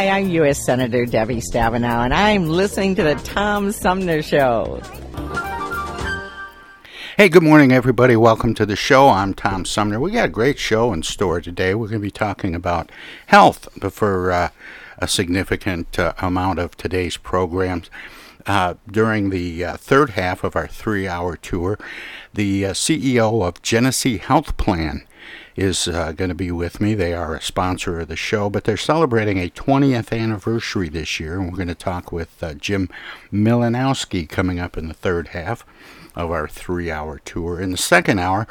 Hi, I'm U.S. Senator Debbie Stabenow, and I'm listening to the Tom Sumner Show. Hey, good morning, everybody. Welcome to the show. I'm Tom Sumner. We got a great show in store today. We're going to be talking about health for uh, a significant uh, amount of today's programs. Uh, during the uh, third half of our three hour tour, the uh, CEO of Genesee Health Plan is uh, going to be with me. They are a sponsor of the show, but they're celebrating a 20th anniversary this year, and we're going to talk with uh, Jim Milanowski coming up in the third half of our three hour tour. In the second hour,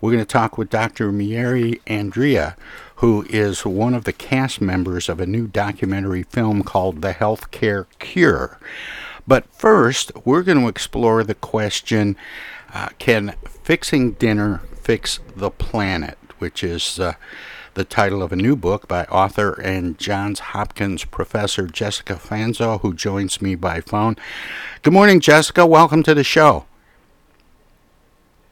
we're going to talk with Dr. Mieri Andrea, who is one of the cast members of a new documentary film called The Healthcare Cure. But first, we're going to explore the question uh, can fixing dinner fix the planet? Which is uh, the title of a new book by author and Johns Hopkins professor Jessica Fanzo, who joins me by phone. Good morning, Jessica. Welcome to the show.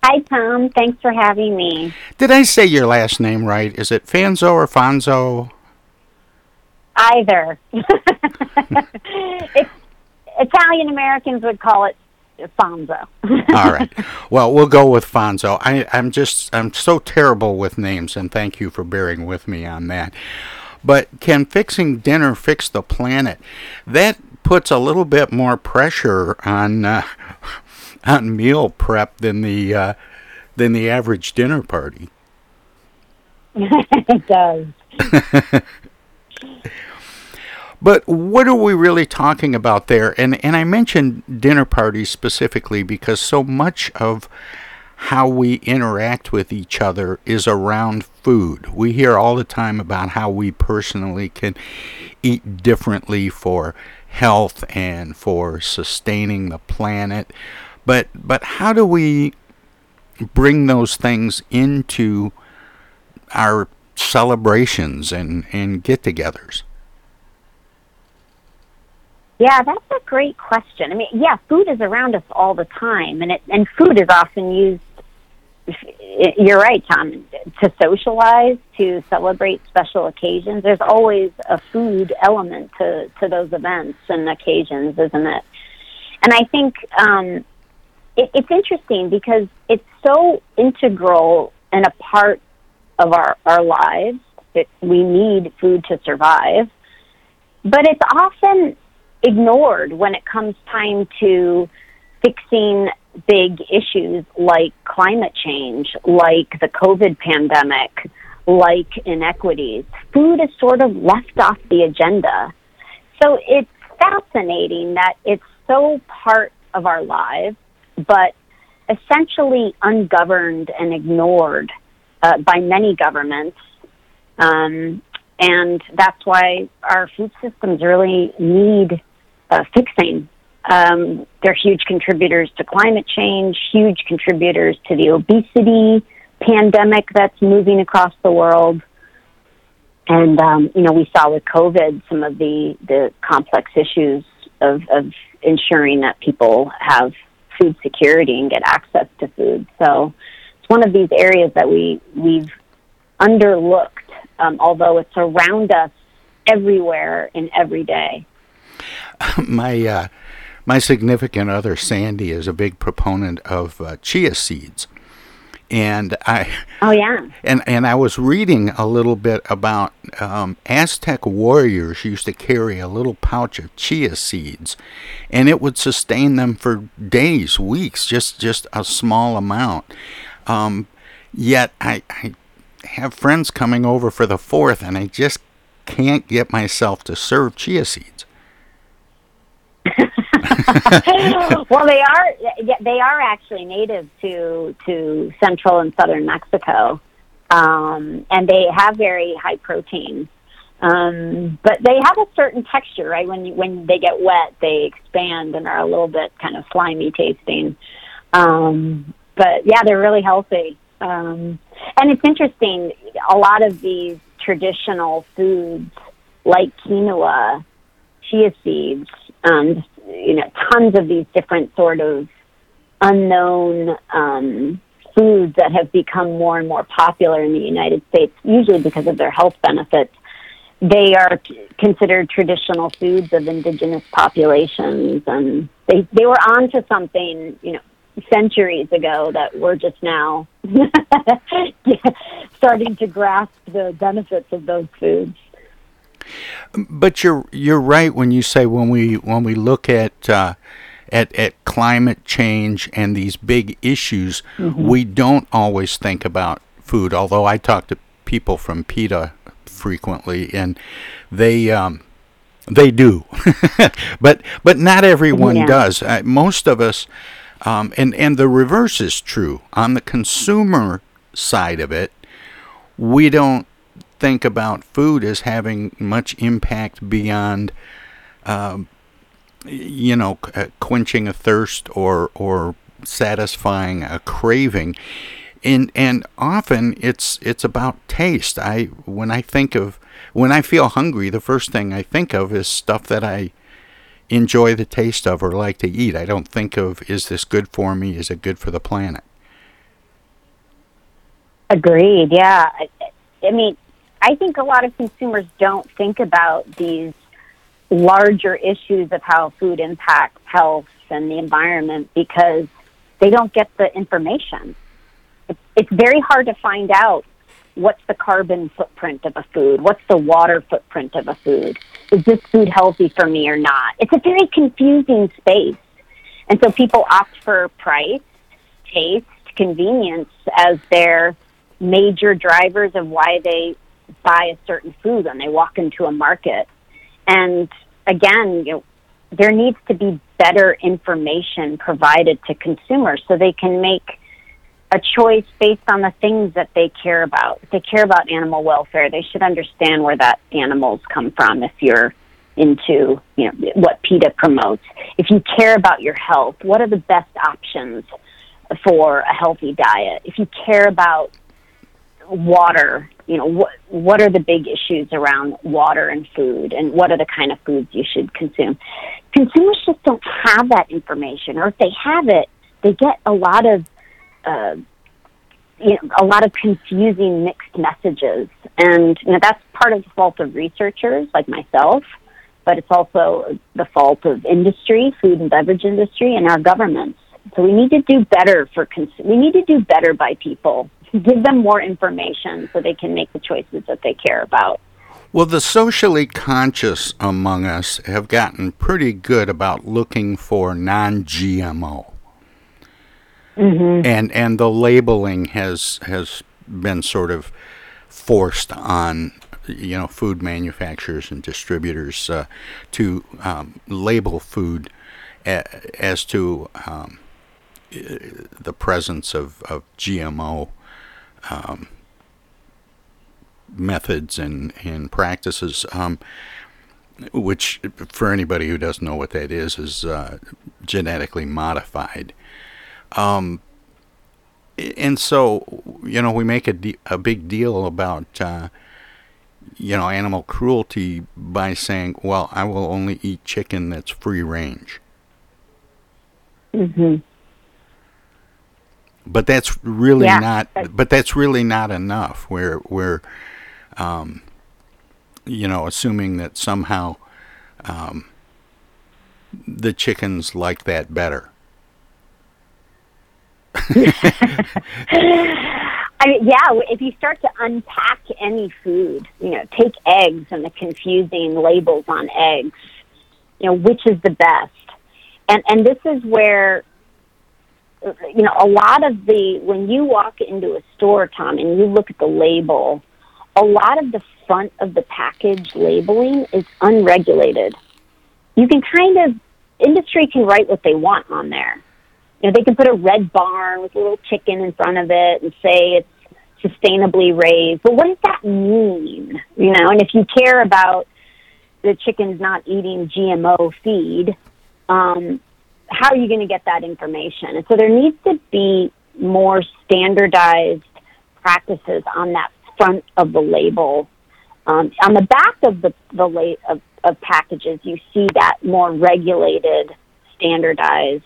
Hi, Tom. Thanks for having me. Did I say your last name right? Is it Fanzo or Fonzo? Either. it's, Italian Americans would call it Fonzo. All right. Well, we'll go with Fonzo. I, I'm just I'm so terrible with names, and thank you for bearing with me on that. But can fixing dinner fix the planet? That puts a little bit more pressure on uh, on meal prep than the uh, than the average dinner party. it does. But what are we really talking about there? And and I mentioned dinner parties specifically because so much of how we interact with each other is around food. We hear all the time about how we personally can eat differently for health and for sustaining the planet. But but how do we bring those things into our celebrations and, and get-togethers? Yeah, that's a great question. I mean, yeah, food is around us all the time, and it and food is often used. You're right, Tom. To socialize, to celebrate special occasions. There's always a food element to to those events and occasions, isn't it? And I think um, it, it's interesting because it's so integral and a part of our, our lives that we need food to survive. But it's often ignored when it comes time to fixing big issues like climate change, like the COVID pandemic, like inequities. Food is sort of left off the agenda. So it's fascinating that it's so part of our lives, but essentially ungoverned and ignored uh, by many governments. Um, and that's why our food systems really need uh, fixing. Um, they're huge contributors to climate change, huge contributors to the obesity pandemic that's moving across the world. And um, you know, we saw with COVID some of the the complex issues of, of ensuring that people have food security and get access to food. So it's one of these areas that we we've underlooked, um, although it's around us everywhere and every day. my uh, my significant other Sandy is a big proponent of uh, chia seeds and I oh yeah and and I was reading a little bit about um, Aztec warriors used to carry a little pouch of chia seeds, and it would sustain them for days, weeks, just just a small amount. Um, yet I, I have friends coming over for the fourth, and I just can't get myself to serve chia seeds. well, they are they are actually native to to central and southern Mexico, um, and they have very high protein. Um, but they have a certain texture, right? When you, when they get wet, they expand and are a little bit kind of slimy tasting. Um, but yeah, they're really healthy. Um, and it's interesting. A lot of these traditional foods, like quinoa, chia seeds, um, you know, tons of these different sort of unknown um, foods that have become more and more popular in the United States, usually because of their health benefits. They are considered traditional foods of indigenous populations, and they they were onto something, you know, centuries ago that we're just now starting to grasp the benefits of those foods. But you're you're right when you say when we when we look at uh, at at climate change and these big issues, mm-hmm. we don't always think about food. Although I talk to people from PETA frequently, and they um, they do, but but not everyone yeah. does. Uh, most of us, um, and and the reverse is true on the consumer side of it. We don't think about food as having much impact beyond, um, you know, uh, quenching a thirst or or satisfying a craving. And and often it's it's about taste. I when I think of when I feel hungry, the first thing I think of is stuff that I enjoy the taste of or like to eat. I don't think of is this good for me? Is it good for the planet? Agreed. Yeah. I, mean, I think a lot of consumers don't think about these larger issues of how food impacts health and the environment because they don't get the information. It's very hard to find out what's the carbon footprint of a food, what's the water footprint of a food, is this food healthy for me or not? It's a very confusing space. And so people opt for price, taste, convenience as their major drivers of why they buy a certain food when they walk into a market. And again, you know, there needs to be better information provided to consumers so they can make a choice based on the things that they care about. If they care about animal welfare, they should understand where that animals come from if you're into, you know, what PETA promotes. If you care about your health, what are the best options for a healthy diet? If you care about water you know what what are the big issues around water and food and what are the kind of foods you should consume consumers just don't have that information or if they have it they get a lot of uh, you know, a lot of confusing mixed messages and you know that's part of the fault of researchers like myself but it's also the fault of industry food and beverage industry and our governments So we need to do better for cons- we need to do better by people. Give them more information so they can make the choices that they care about. Well, the socially conscious among us have gotten pretty good about looking for non-GMO. Mm-hmm. And and the labeling has has been sort of forced on you know food manufacturers and distributors uh, to um, label food a- as to um, the presence of, of GMO um, methods and, and practices, um, which, for anybody who doesn't know what that is, is uh, genetically modified. Um, and so, you know, we make a, de- a big deal about, uh, you know, animal cruelty by saying, well, I will only eat chicken that's free range. Mm-hmm. But that's really Yeah, not. But that's really not enough. We're we're, um, you know, assuming that somehow um, the chickens like that better. I mean, yeah, if you start to unpack any food, you know, take eggs and the confusing labels on eggs, you know, which is the best? And and this is where you know, a lot of the when you walk into a store, Tom, and you look at the label, a lot of the front of the package labeling is unregulated. You can kind of industry can write what they want on there. Know, they can put a red barn with a little chicken in front of it and say it's sustainably raised. But what does that mean? You know, and if you care about the chickens not eating GMO feed, um, how are you going to get that information? And so there needs to be more standardized practices on that front of the label. Um, on the back of the the la- of, of packages, you see that more regulated, standardized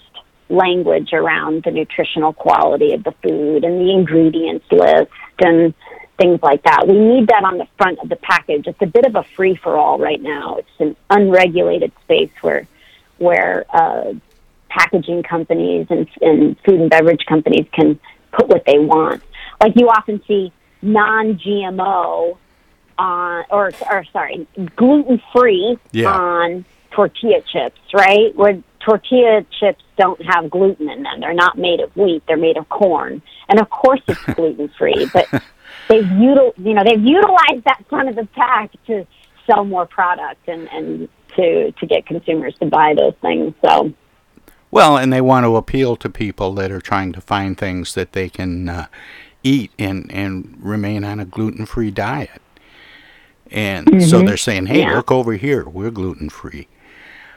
language around the nutritional quality of the food and the ingredients list and things like that. We need that on the front of the package. It's a bit of a free for all right now. It's an unregulated space where where uh, packaging companies and, and food and beverage companies can put what they want. Like you often see non-GMO on, or or sorry, gluten-free Yeah. on tortilla chips, right? Where tortilla chips don't have gluten in them. They're not made of wheat. They're made of corn, and of course it's gluten-free. But they've util, you know, they've utilized that front of the pack to sell more product and and to to get consumers to buy those things. So. Well, and they want to appeal to people that are trying to find things that they can uh, eat and, and remain on a gluten free diet. And so Mhm. they're saying, hey, Yeah. look over here, we're gluten free.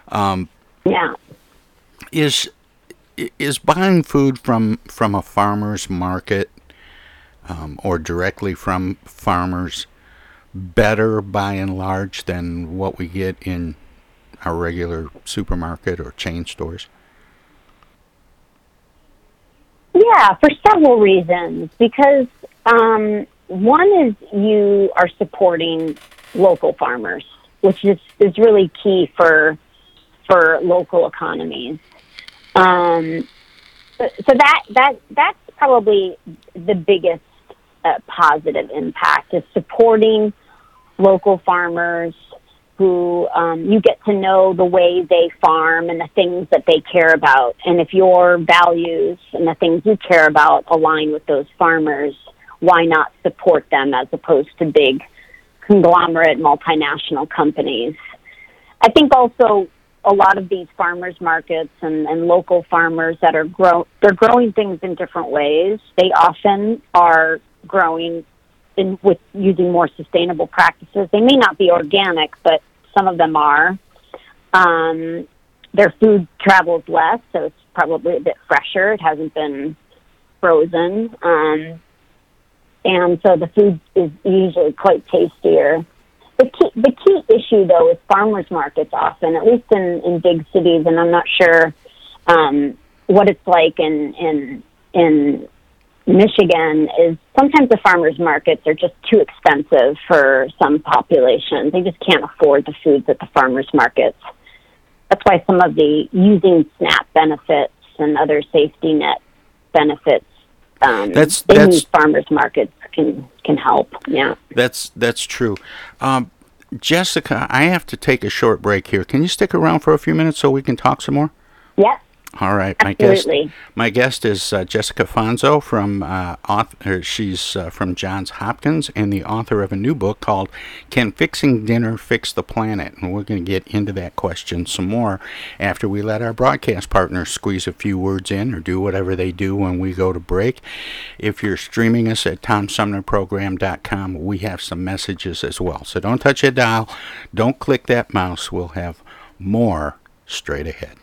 Um, Yeah. Is is buying food from from a farmer's market um, or directly from farmers better by and large than what we get in our regular supermarket or chain stores? Yeah, for several reasons. Because um, one is you are supporting local farmers, which is, is really key for for local economies. Um, so, that that that's probably the biggest uh, positive impact is supporting local farmers who um, you get to know the way they farm and the things that they care about. And if your values and the things you care about align with those farmers, why not support them as opposed to big conglomerate multinational companies? I think also a lot of these farmers markets and, and local farmers that are grow they're growing things in different ways. They often are growing in, with using more sustainable practices. They may not be organic, but some of them are. Um, their food travels less, so it's probably a bit fresher. It hasn't been frozen, um, and so the food is usually quite tastier. The key, the key issue, though, is farmers markets often, at least in, in big cities, and I'm not sure um, what it's like in in in Michigan is sometimes the farmers markets are just too expensive for some populations. They just can't afford the foods at the farmers markets. That's why some of the using SNAP benefits and other safety net benefits um, That's- that's- farmers markets can can help. Yeah. That's that's true. Um, Jessica, I have to take a short break here. Can you stick around for a few minutes so we can talk some more? Yep. All right, my guest. My guest is uh, Jessica Fonzo from uh, author. She's uh, from Johns Hopkins and the author of a new book called "Can Fixing Dinner Fix the Planet?" And we're going to get into that question some more after we let our broadcast partners squeeze a few words in or do whatever they do when we go to break. If you're streaming us at TomSumnerProgram.com, we have some messages as well. So don't touch a dial. Don't click that mouse. We'll have more straight ahead.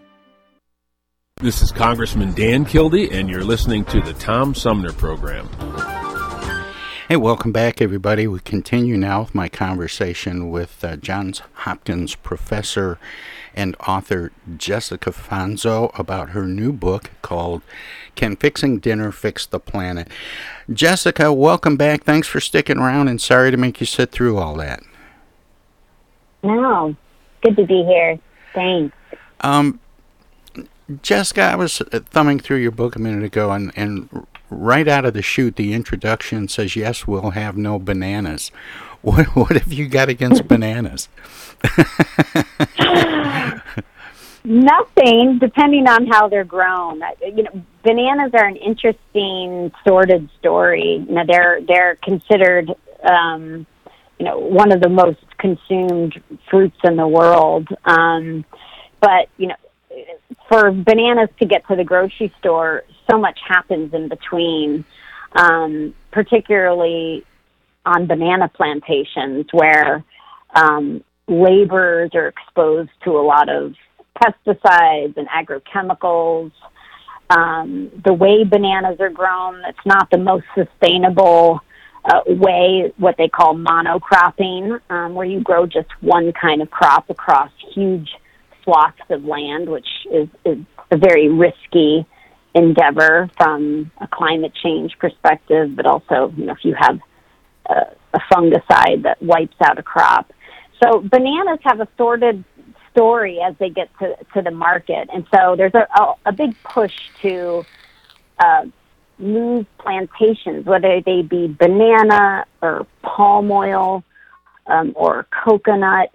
This is Congressman Dan Kildee, and you're listening to the Tom Sumner Program. Hey, welcome back, everybody. We continue now with my conversation with uh, Johns Hopkins professor and author Jessica Fanzo about her new book called Can Fixing Dinner Fix the Planet? Jessica, welcome back. Thanks for sticking around and sorry to make you sit through all that. No, good to be here. Thanks. Um, Jessica, I was thumbing through your book a minute ago, and, and right out of the chute, the introduction says, "Yes, we'll have no bananas." What what have you got against bananas? Nothing, depending on how they're grown. You know, bananas are an interesting, sordid story. You know, they're they're considered, um, you know, one of the most consumed fruits in the world. Um, but you know, for bananas to get to the grocery store, so much happens in between, um, particularly on banana plantations where um, laborers are exposed to a lot of pesticides and agrochemicals. Um, the way bananas are grown, it's not the most sustainable uh, way, what they call monocropping, um, where you grow just one kind of crop across huge swaths of land, which is, is a very risky endeavor from a climate change perspective, but also, you know, if you have a, a fungicide that wipes out a crop. So bananas have a sordid story as they get to, to the market. And so there's a, a, a big push to uh, move plantations, whether they be banana or palm oil um, or coconut,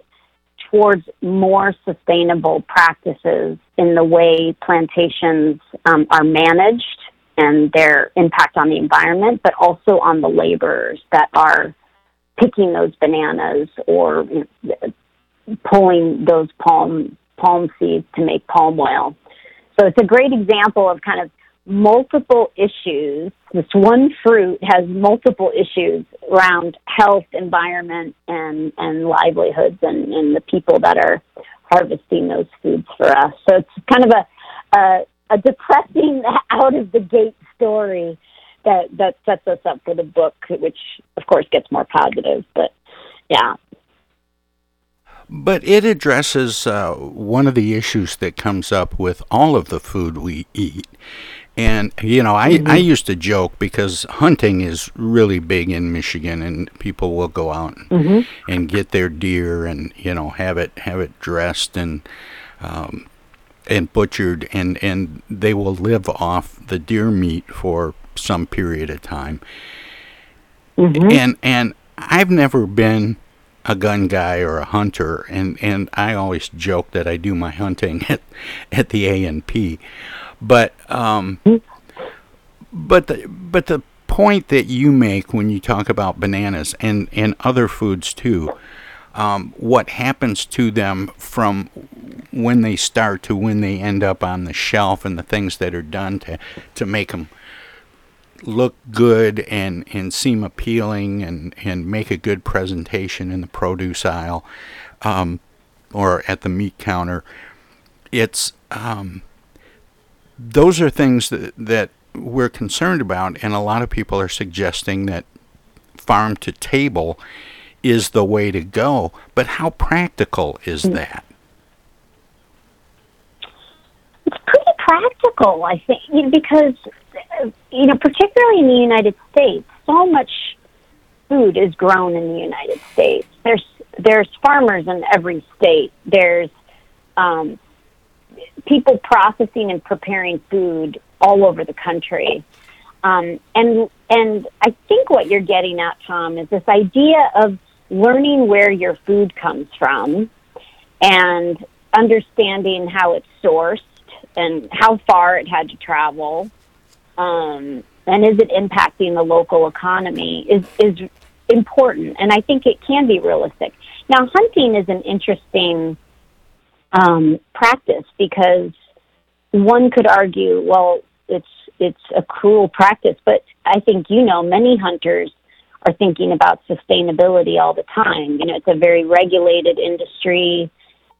towards more sustainable practices in the way plantations um, are managed and their impact on the environment, but also on the laborers that are picking those bananas or pulling those palm palm seeds to make palm oil. So it's a great example of kind of multiple issues. This one fruit has multiple issues around health, environment, and, and livelihoods and, and the people that are harvesting those foods for us. So it's kind of a, a, a depressing out of the gate story that, that sets us up for the book, which of course gets more positive. But yeah, but it addresses uh, one of the issues that comes up with all of the food we eat. And, you know, I, mm-hmm. I used to joke because hunting is really big in Michigan and people will go out mm-hmm. and get their deer and, you know, have it, have it dressed and, um, and butchered and, and they will live off the deer meat for some period of time. Mm-hmm. And, and I've never been a gun guy or a hunter, and, and I always joke that I do my hunting at, at the A and P. But um, but the but the point that you make when you talk about bananas and and other foods too, um, what happens to them from when they start to when they end up on the shelf, and the things that are done to to make them look good and, and seem appealing and, and make a good presentation in the produce aisle um, or at the meat counter. It's um, those are things that, that we're concerned about, and a lot of people are suggesting that farm to table is the way to go. But how practical is mm. that? It's pretty practical, I think, because you know, particularly in the United States, so much food is grown in the United States. There's there's farmers in every state. There's um, people processing and preparing food all over the country. Um, and and I think what you're getting at, Tom, is this idea of learning where your food comes from and understanding how it's sourced and how far it had to travel um, and is it impacting the local economy is is important, and I think it can be realistic. Now, hunting is an interesting um, practice because one could argue, well, it's it's a cruel practice, but I think you know many hunters are thinking about sustainability all the time. You know, it's a very regulated industry.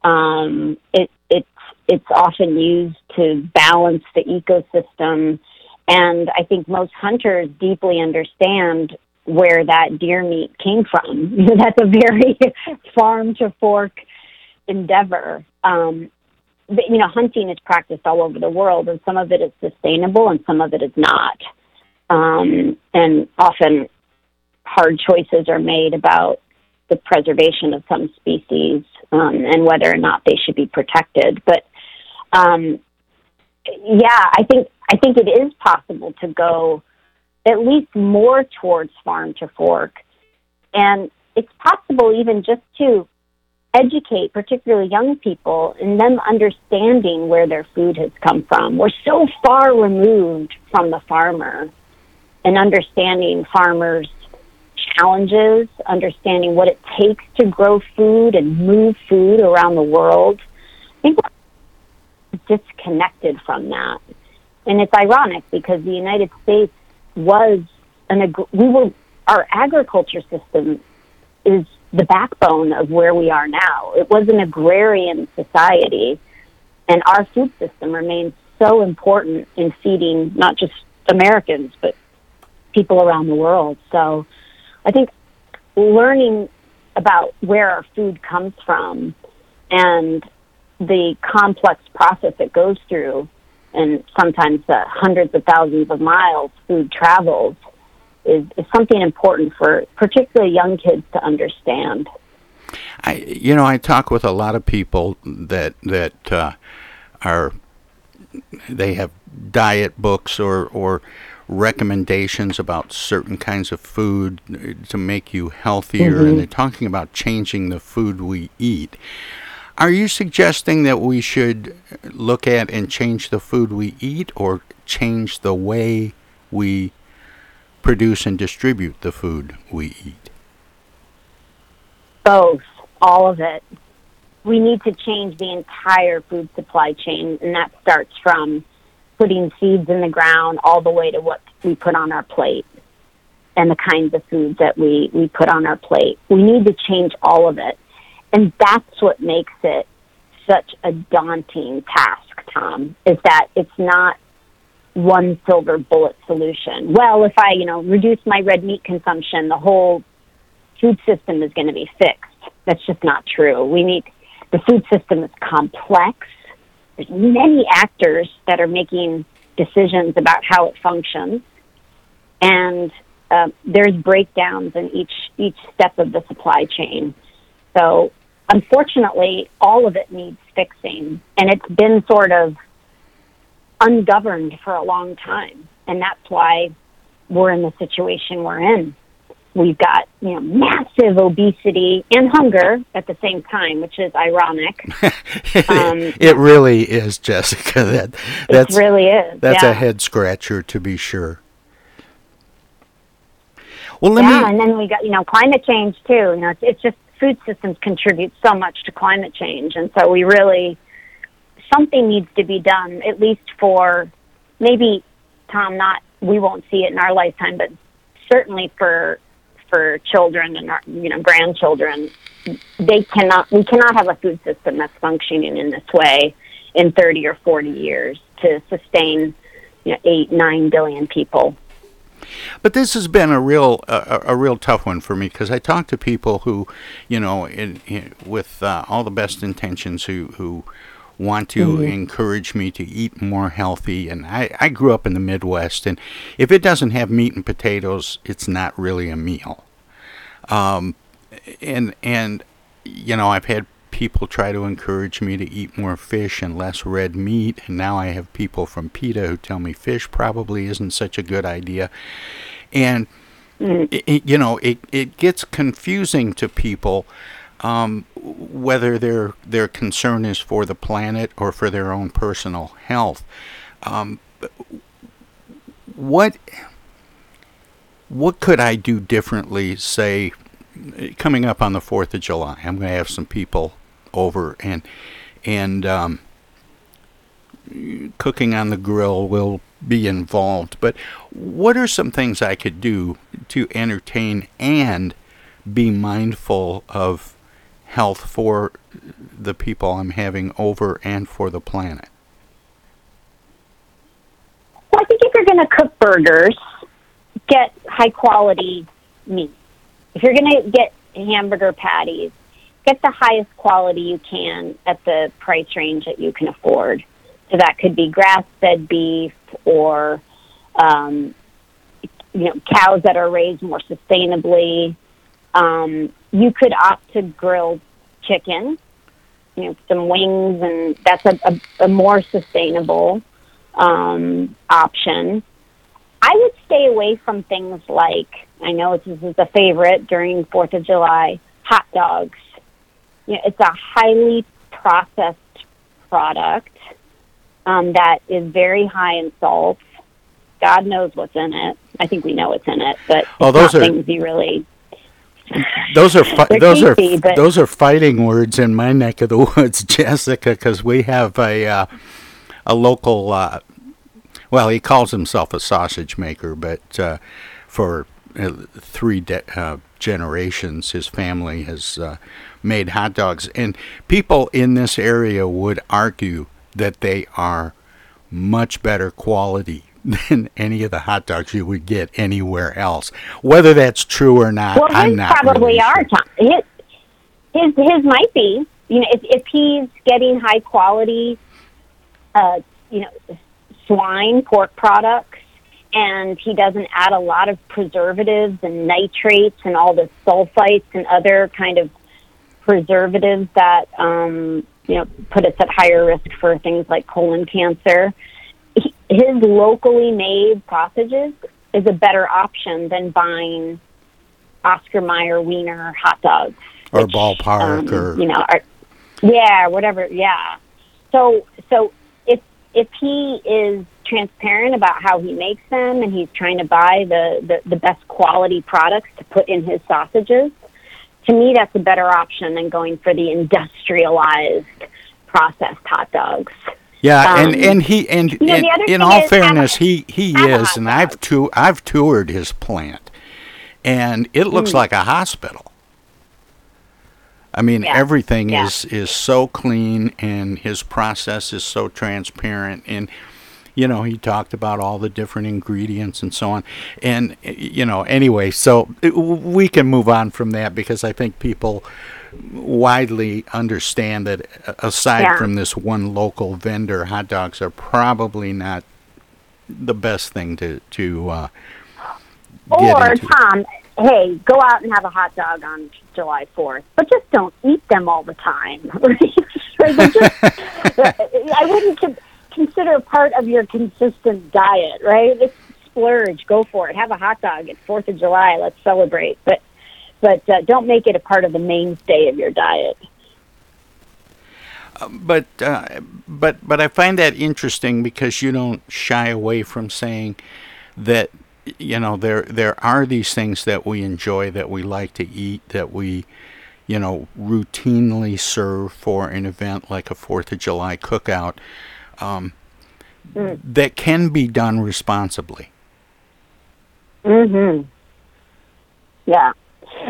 Um, it, it's it's often used to balance the ecosystem. And I think most hunters deeply understand where that deer meat came from. That's a very farm to fork endeavor. Um, you know, hunting is practiced all over the world, and some of it is sustainable, and some of it is not. Um, and often, hard choices are made about the preservation of some species um, and whether or not they should be protected. But um, yeah, I think I think it is possible to go at least more towards farm to fork, and it's possible even just to educate, particularly young people, in them understanding where their food has come from. We're so far removed from the farmer and understanding farmers' challenges, understanding what it takes to grow food and move food around the world. I think we're disconnected from that. And it's ironic because the United States was an we were our agriculture system is the backbone of where we are now. It was an agrarian society, and our food system remains so important in feeding not just Americans but people around the world. So I think learning about where our food comes from and the complex process it goes through, and sometimes the hundreds of thousands of miles food travels, is, is something important for particularly young kids to understand. I, you know, I talk with a lot of people that that uh, are they have diet books or or recommendations about certain kinds of food to make you healthier, mm-hmm. and they're talking about changing the food we eat. Are you suggesting that we should look at and change the food we eat, or change the way we produce and distribute the food we eat? Both, all of it. We need to change the entire food supply chain, and that starts from putting seeds in the ground all the way to what we put on our plate and the kinds of foods that we, we put on our plate. We need to change all of it. And that's what makes it such a daunting task, Tom, is that it's not one silver bullet solution. Well, if I, you know, reduce my red meat consumption, the whole food system is going to be fixed. That's just not true. We need the food system is complex there's many actors that are making decisions about how it functions, and uh, there's breakdowns in each each step of the supply chain. So, unfortunately, all of it needs fixing, and it's been sort of ungoverned for a long time, and that's why we're in the situation we're in we've got you know massive obesity and hunger at the same time, which is ironic. um, it really is, Jessica. That that's it really is. That's yeah. a head scratcher to be sure. Well, let yeah, me. and then we got you know climate change too. You know, it's, it's just food systems contribute so much to climate change, and so we really something needs to be done at least for maybe Tom. Not we won't see it in our lifetime, but certainly for for children and our, you know grandchildren, they cannot. We cannot have a food system that's functioning in this way in 30 or 40 years to sustain you know eight nine billion people. But this has been a real uh, a real tough one for me because I talk to people who, you know, in, in, with uh, all the best intentions who who want to mm-hmm. encourage me to eat more healthy. And I, I grew up in the Midwest, and if it doesn't have meat and potatoes, it's not really a meal. Um, and and you know, I've had people try to encourage me to eat more fish and less red meat, and now I have people from PETA who tell me fish probably isn't such a good idea. And mm. it, you know, it it gets confusing to people um, whether their their concern is for the planet or for their own personal health. Um, what what could I do differently? Say, coming up on the Fourth of July, I'm going to have some people over, and and um, cooking on the grill will be involved. But what are some things I could do to entertain and be mindful of health for the people I'm having over and for the planet? Well, I think if you're going to cook burgers, get high quality meat. If you're going to get hamburger patties, get the highest quality you can at the price range that you can afford. So that could be grass fed beef or um, you know cows that are raised more sustainably. Um, you could opt to grill chicken, you know, some wings, and that's a, a, a more sustainable um, option. I would stay away from things like I know this is a favorite during Fourth of July hot dogs. You know, it's a highly processed product um, that is very high in salt. God knows what's in it. I think we know what's in it, but Oh, those are- things you really. Those are fi- those are but- those are fighting words in my neck of the woods, Jessica, because we have a uh, a local. Uh, well, he calls himself a sausage maker, but uh, for uh, three de- uh, generations, his family has uh, made hot dogs, and people in this area would argue that they are much better quality than any of the hot dogs you would get anywhere else. Whether that's true or not, well, I'm not probably really are. Tom. His, his his might be. You know, if if he's getting high quality, uh, you know, swine pork products, and he doesn't add a lot of preservatives and nitrates and all the sulfites and other kind of preservatives that um, you know put us at higher risk for things like colon cancer. His locally made sausages is a better option than buying Oscar Mayer Wiener hot dogs or ballpark um, or you know, are, yeah, whatever, yeah. So, so if if he is transparent about how he makes them and he's trying to buy the the, the best quality products to put in his sausages, to me that's a better option than going for the industrialized processed hot dogs. Yeah, and Um, and he and, you know, and in all a- fairness, he he is, and I've tou- I've toured his plant, and it looks Mm. like a hospital. I mean, Yeah. everything Yeah. is is so clean, and his process is so transparent, and you know he talked about all the different ingredients and so on, and you know anyway, so uh, we can move on from that because I think people widely understand that uh, aside Yeah. from this one local vendor, hot dogs are probably not the best thing to to uh, get Or into. Tom, hey, go out and have a hot dog on July Fourth, but just don't eat them all the time. Right? Just- I wouldn't con- consider part of your consistent diet, right? It's splurge, go for it. Have a hot dog. It's Fourth of July. Let's celebrate, but but uh, don't make it a part of the mainstay of your diet. but uh, but but I find that interesting because you don't shy away from saying that you know there there are these things that we enjoy that we like to eat that we you know routinely serve for an event like a Fourth of July cookout um, Mm. that can be done responsibly. Mm-hmm. Yeah.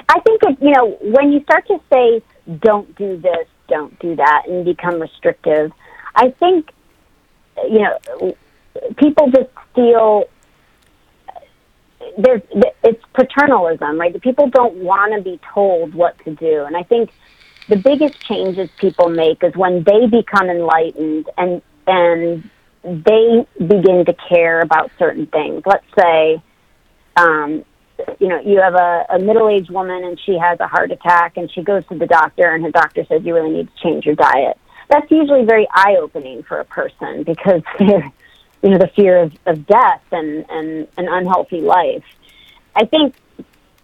I think if, you know, when you start to say, don't do this, don't do that, and become restrictive, I think, you know, people just feel there's, it's paternalism, right? The people don't want to be told what to do. And I think the biggest changes people make is when they become enlightened and, and they begin to care about certain things. Let's say, um, you know, you have a, a middle-aged woman and she has a heart attack and she goes to the doctor and her doctor says you really need to change your diet. That's usually very eye-opening for a person because they're, you know, the fear of, of death and, and an unhealthy life. I think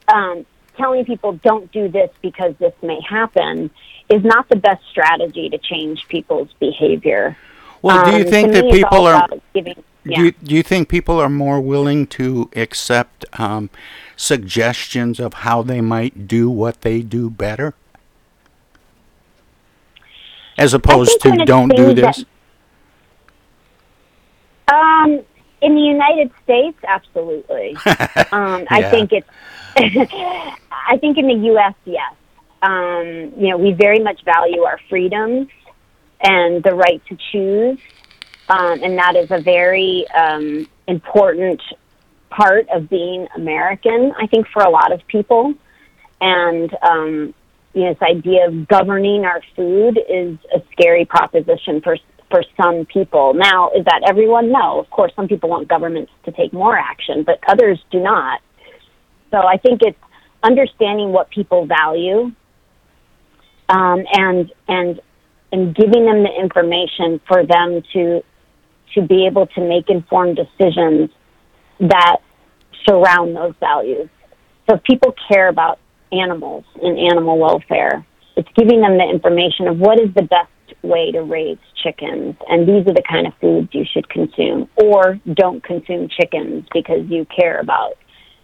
um, telling people don't do this because this may happen is not the best strategy to change people's behavior. Well, do you Um, think that people are giving, yeah. Do you, do you think people are more willing to accept um, suggestions of how they might do what they do better? As opposed to don't do things that- this? Um, in the United States, absolutely. um, I Yeah. think it's. I think in the U.S., yes. um, you know, we very much value our freedoms and the right to choose, um, and that is a very um, important part of being American. I think for a lot of people, and um, you know, this idea of governing our food is a scary proposition for for some people. Now, is that everyone? No. Of course, some people want governments to take more action, but others do not. So I think it's understanding what people value um, and and and giving them the information for them to to be able to make informed decisions that surround those values. So if people care about animals and animal welfare, it's giving them the information of what is the best way to raise chickens and these are the kind of foods you should consume or don't consume chickens because you care about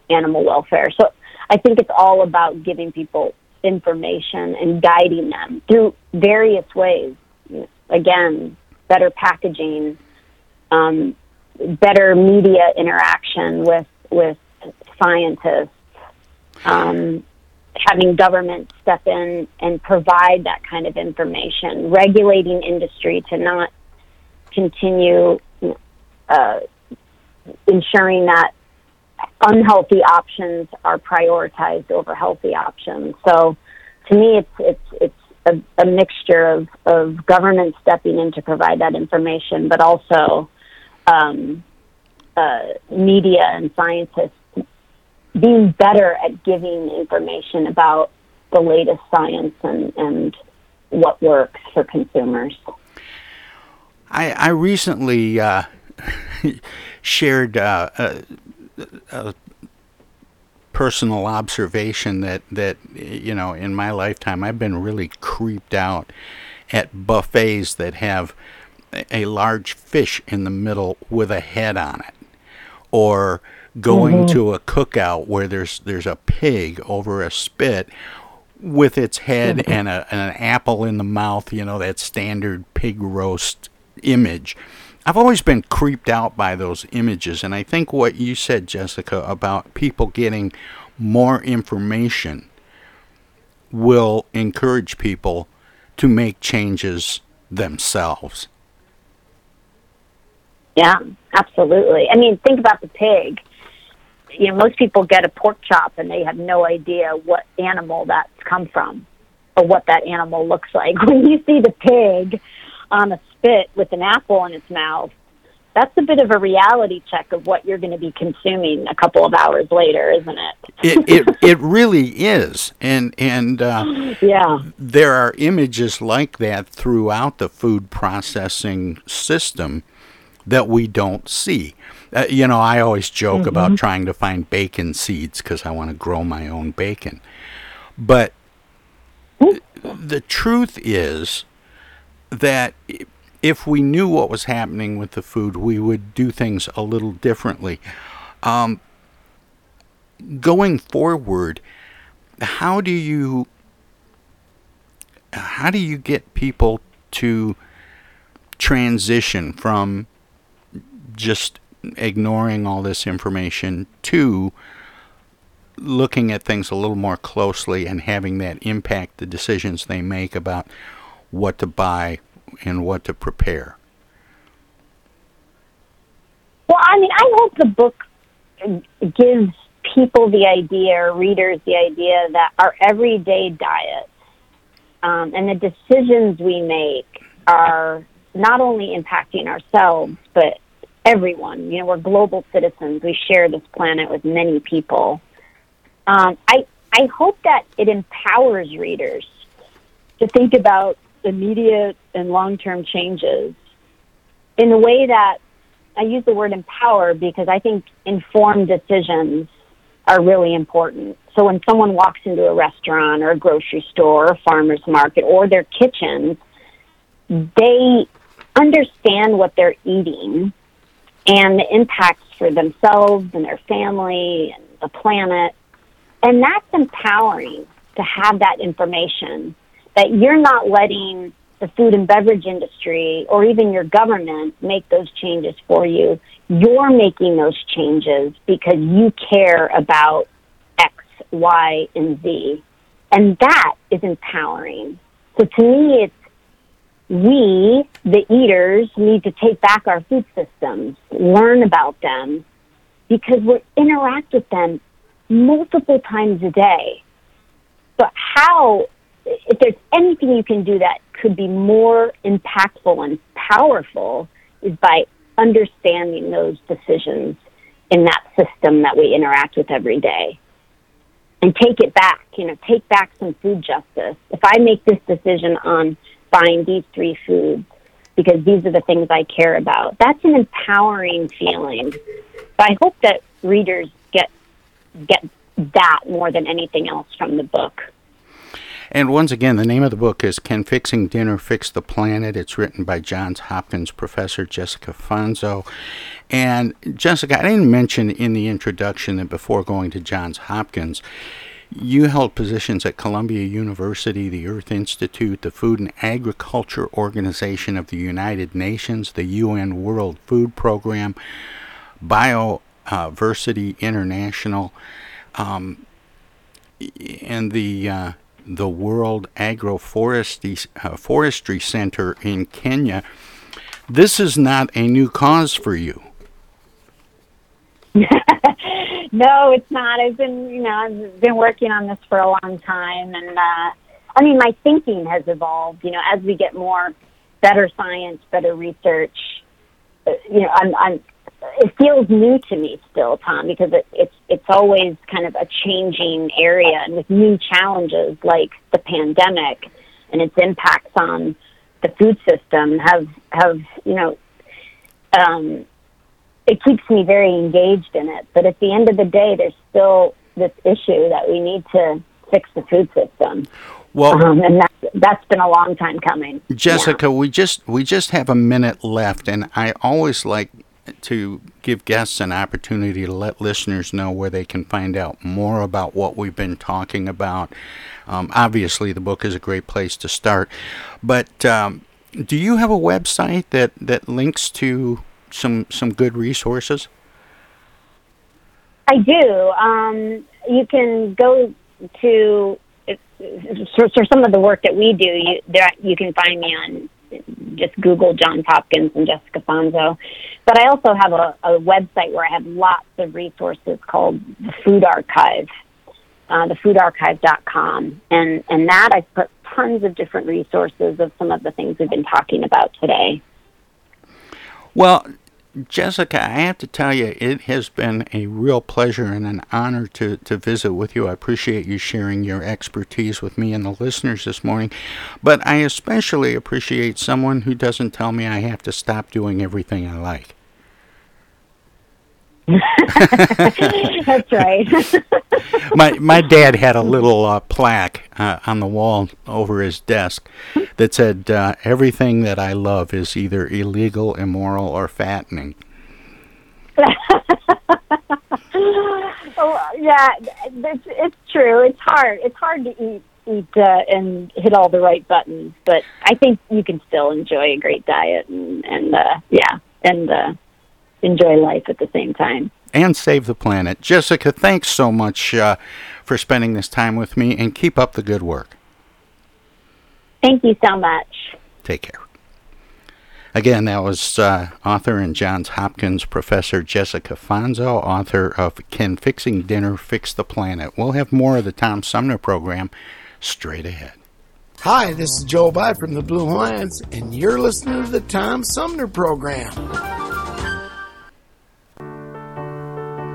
animal welfare. So I think it's all about giving people information and guiding them through various ways. Again, better packaging, um, better media interaction with with scientists, um, having government step in and provide that kind of information, regulating industry to not continue uh, ensuring that unhealthy options are prioritized over healthy options. So, to me, it's it's it's a, a mixture of of government stepping in to provide that information, but also um, uh, media and scientists being better at giving information about the latest science and, and what works for consumers. I, I recently uh, shared uh, a, a, personal observation that, that, you know, in my lifetime, I've been really creeped out at buffets that have a large fish in the middle with a head on it. Or going mm-hmm. to a cookout where there's there's a pig over a spit with its head mm-hmm. and, a, and an apple in the mouth, you know, that standard pig roast image. I've always been creeped out by those images, and I think what you said, Jessica, about people getting more information will encourage people to make changes themselves. Yeah, absolutely. I mean, think about the pig you know, most people get a pork chop and they have no idea what animal that's come from or what that animal looks like. When you see the pig on a spit with an apple in its mouth, that's a bit of a reality check of what you're going to be consuming a couple of hours later, isn't it? it, it it really is, and and uh, yeah, there are images like that throughout the food processing system that we don't see. Uh, you know, I always joke mm-hmm. about trying to find bacon seeds because I want to grow my own bacon. But the truth is that if we knew what was happening with the food, we would do things a little differently. Um, going forward, how do you how do you get people to transition from just ignoring all this information to looking at things a little more closely and having that impact the decisions they make about what to buy and what to prepare. Well, I mean, I hope the book gives people the idea, readers the idea, that our everyday diet um, and the decisions we make are not only impacting ourselves, but everyone. You know, we're global citizens. We share this planet with many people. Um, I I hope that it empowers readers to think about immediate and long term changes in a way that I use the word empower because I think informed decisions are really important. So when someone walks into a restaurant or a grocery store or a farmer's market or their kitchen, they understand what they're eating and the impacts for themselves and their family and the planet. And that's empowering to have that information that you're not letting the food and beverage industry or even your government make those changes for you. You're making those changes because you care about X, Y, and Z. and that is empowering. So to me, it's we, the eaters, need to take back our food systems, learn about them, because we interact with them multiple times a day. But how, if there's anything you can do that could be more impactful and powerful, is by understanding those decisions in that system that we interact with every day and take it back, you know, take back some food justice. If I make this decision on buying these three foods because these are the things I care about, that's an empowering feeling. So I hope that readers get get that more than anything else from the book. And once again, the name of the book is Can Fixing Dinner Fix the Planet? It's written by Johns Hopkins professor Jessica Fanzo. And Jessica, I didn't mention in the introduction that before going to Johns Hopkins, you held positions at Columbia University, the Earth Institute, the Food and Agriculture Organization of the United Nations, the UN World Food Program, Bioversity International, um, and the uh, the World Agroforestry uh, Forestry Center in Kenya. This is not a new cause for you. No, it's not. I've been, you know, I've been working on this for a long time, and uh, I mean, my thinking has evolved. You know, as we get more better science, better research. Uh, you know, I'm, I'm. It feels new to me still, Tom, because it, it's it's always kind of a changing area, and with new challenges like the pandemic and its impacts on the food system have have you know um, it keeps me very engaged in it. But at the end of the day, there's still this issue that we need to fix the food system. Well, um, and that's, that's been a long time coming. Jessica, yeah. we just we just have a minute left, and I always like to give guests an opportunity to let listeners know where they can find out more about what we've been talking about. Um, obviously, the book is a great place to start, but um, do you have a website that that links to some some good resources? I do. Um, you can go to for, for some of the work that we do. You there, you can find me on just Google Johns Hopkins and Jessica Fanzo. But I also have a, a website where I have lots of resources called the Food Archive, uh, thefoodarchive.com. And, and that I've put tons of different resources of some of the things we've been talking about today. Well, Jessica, I have to tell you, it has been a real pleasure and an honor to, to visit with you. I appreciate you sharing your expertise with me and the listeners this morning. But I especially appreciate someone who doesn't tell me I have to stop doing everything I like. That's right. my my dad had a little uh, plaque uh, on the wall over his desk that said, uh, "Everything that I love is either illegal, immoral, or fattening." oh, yeah, it's, it's true. It's hard. It's hard to eat eat uh, and hit all the right buttons, but I think you can still enjoy a great diet and and uh, yeah and uh, enjoy life at the same time. And save the planet. Jessica, thanks so much uh, for spending this time with me and keep up the good work. Thank you so much. Take care. Again, that was uh, author and Johns Hopkins professor Jessica Fanzo, author of Can Fixing Dinner Fix the Planet? We'll have more of the Tom Sumner program straight ahead. Hi, this is Joe By from the Blue Lions, and you're listening to the Tom Sumner program.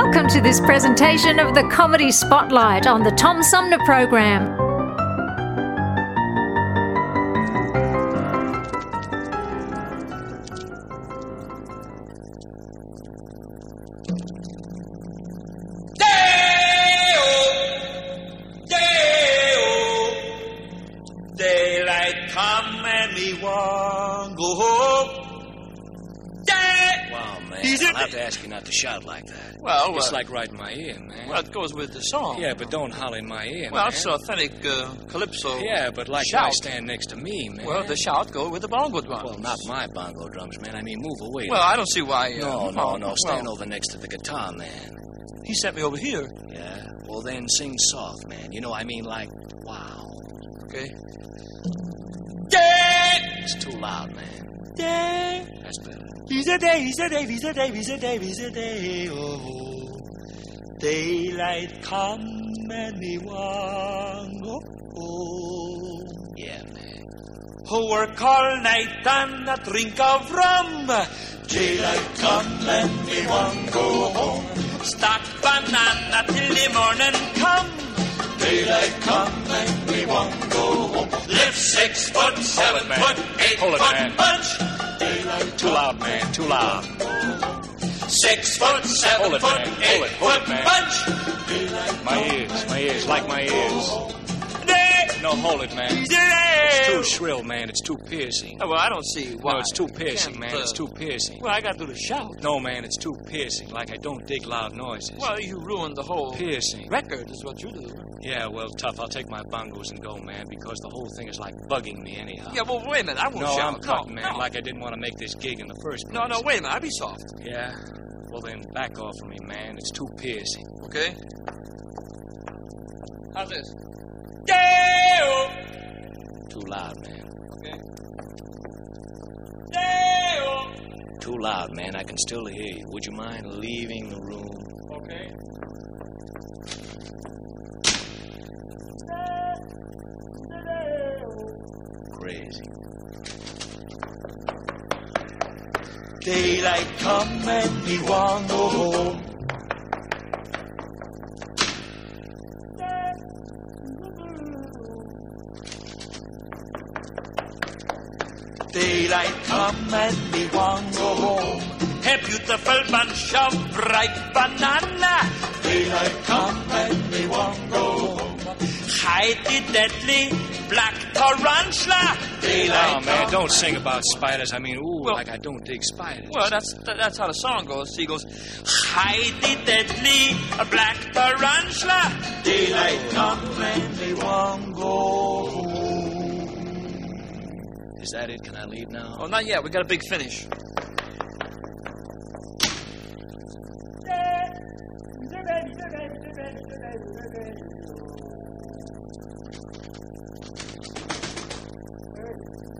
Welcome to this presentation of the Comedy Spotlight on the Tom Sumner Program. To ask you not to shout like that. Well, it's uh, like right in my ear, man. Well, it goes with the song. Yeah, but don't holler in my ear, Well, man. it's authentic uh, calypso. Yeah, but like shout. I stand next to me, man. Well, the shout go with the bongo drums. Well, not my bongo drums, man. I mean, move away. Well, man. I don't see why. Uh, No, no, no. Stand well, over next to the guitar, man. He sent me over here. Yeah. Well, then sing soft, man. You know, I mean, like, wow. Okay. It's too loud, man. Day. That's better. He's a day, he's a day, he's a day, he's a day, he's a day. Oh, daylight come want go home. Yeah, man. Who work all night and a drink of rum. Daylight come and me want go home. Stack banana till the morning come. Daylight come and we want go home. Lift six foot, seven man. foot, eight Hold it, foot man. bunch. Daylight Too loud, man. Too loud. Six foot, seven Hold it, foot, man. Hold eight it, hold foot it, man. bunch. Daylight My ears, my ears, like my ears. Day. No, hold it, man. It's too shrill, man. It's too piercing. Oh, well, I don't see why. No, it's too piercing, man. uh, It's too piercing. Well, I got to do the shout. No, man, it's too piercing. Like I don't dig loud noises. Well, you ruined the whole piercing. record, is what you do. Yeah, well, tough. I'll take my bongos and go, man, because the whole thing is like bugging me anyhow. Yeah, well, wait a minute. I won't no, shout. I'm cutting, no, man. no. Like I didn't want to make this gig in the first place. No, no, wait a minute. I'll be soft. Yeah? Well, then back off of me, man. It's too piercing. Okay? How's this? Yeah! Too loud, man. Okay. Yeah! Too loud, man. I can still hear you. Would you mind leaving the room? Okay. Crazy. Daylight come and me want go home. Daylight come and me want go home. A beautiful bunch of ripe banana. Daylight come and me want go home. Hide the deadly black tarantula. Daylight Oh, man, don't sing about spiders. I mean, ooh, like I don't dig spiders. Well, that's that's how the song goes. He goes, hide the deadly black tarantula. Daylight come and me want go home. Is that it? Can I leave now? Oh, not yet. We got a big finish.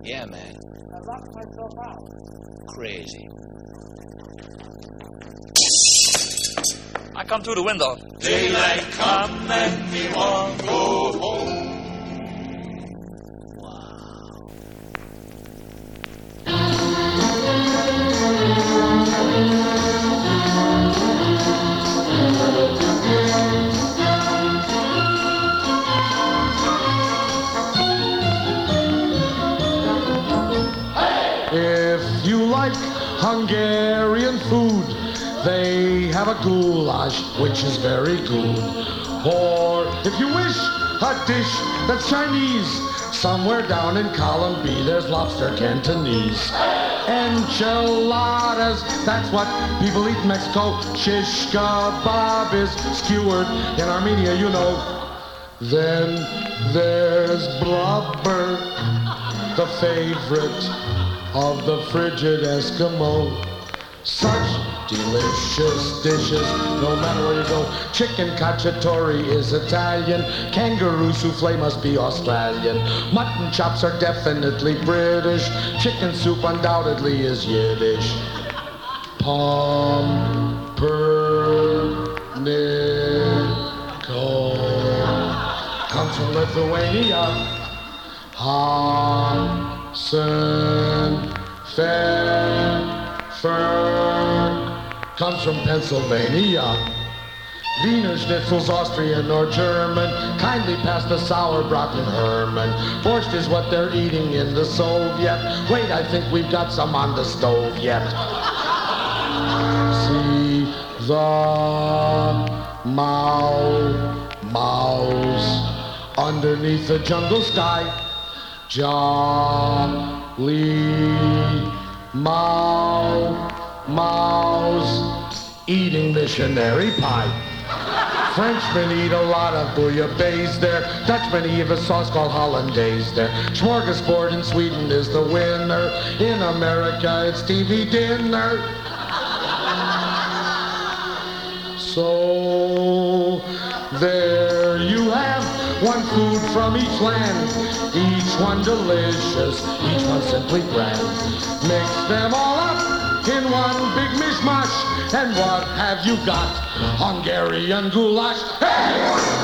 Yeah, man. I locked myself out. Crazy. I come through the window. Daylight come and me want which is very good. Or if you wish a dish that's Chinese, somewhere down in column B there's lobster Cantonese. Enchiladas, that's what people eat in Mexico. Shish kebab is skewered in Armenia, you know. Then there's blubber, the favorite of the frigid Eskimo. Such delicious dishes, no matter where you go. Chicken cacciatore is Italian. Kangaroo souffle must be Australian. Mutton chops are definitely British. Chicken soup undoubtedly is Yiddish. Pumpernickel comes from Lithuania. Hansen Pfeffer comes from Pennsylvania. Wiener Schnitzel's Austrian or German. Kindly pass the sauerbraten Herman. Borscht is what they're eating in the Soviet. Wait, I think we've got some on the stove yet. See the Mao mouse underneath the jungle sky. Jolly Mao mouse eating missionary pie. Frenchmen eat a lot of bouillabaisse there. Dutchmen eat a sauce called hollandaise there. Smorgasbord in Sweden is the winner. In America, it's TV dinner. So there one food from each land, each one delicious, each one simply grand. Mix them all up in one big mishmash, and what have you got? Hungarian goulash. Hey!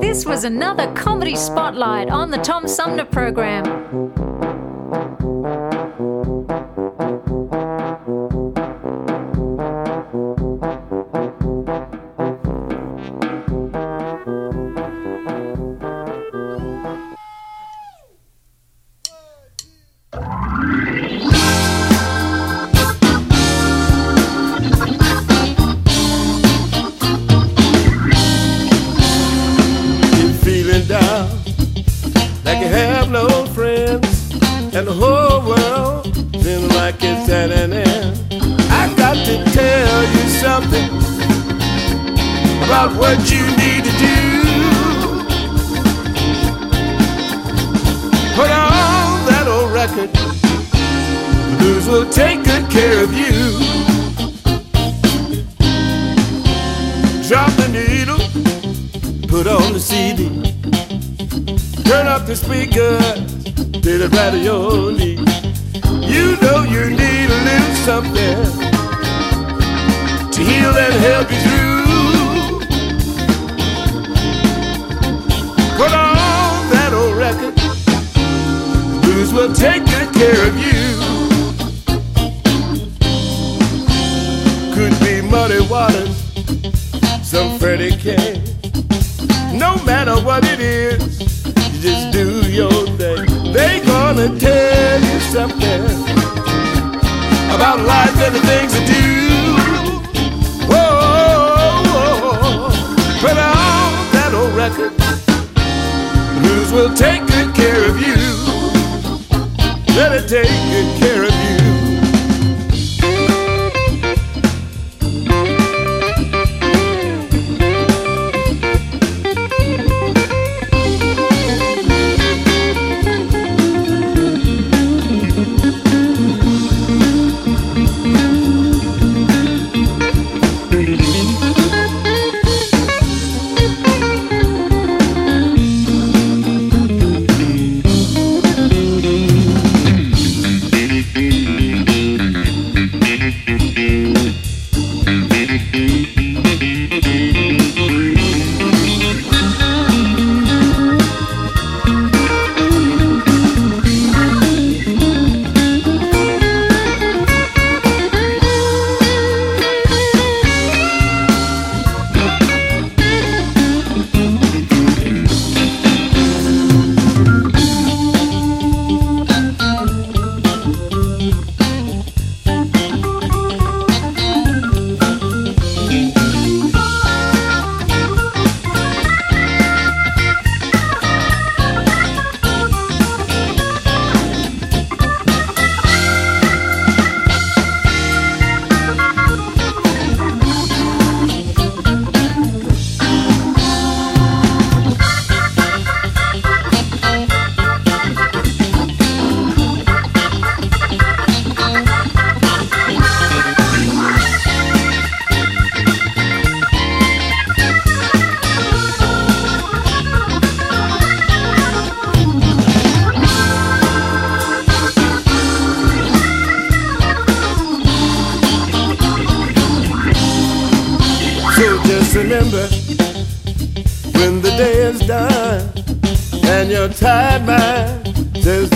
This was another comedy spotlight on the Tom Sumner program.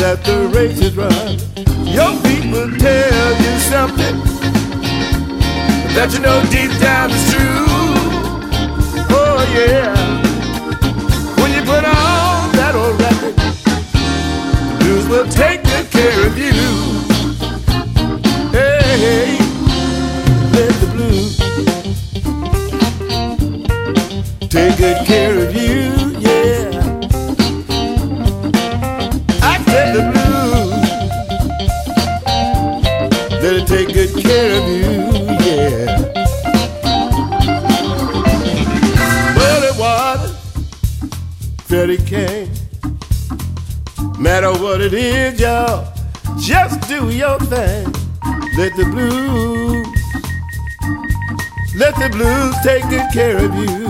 that the race is run. Your feet will tell you something that you know deep down is true. Oh yeah. When you put on that old record, the blues will take good care of you. Hey, let the blues take good care of you. kids, y'all. Just do your thing. Let the blues, let the blues take good care of you.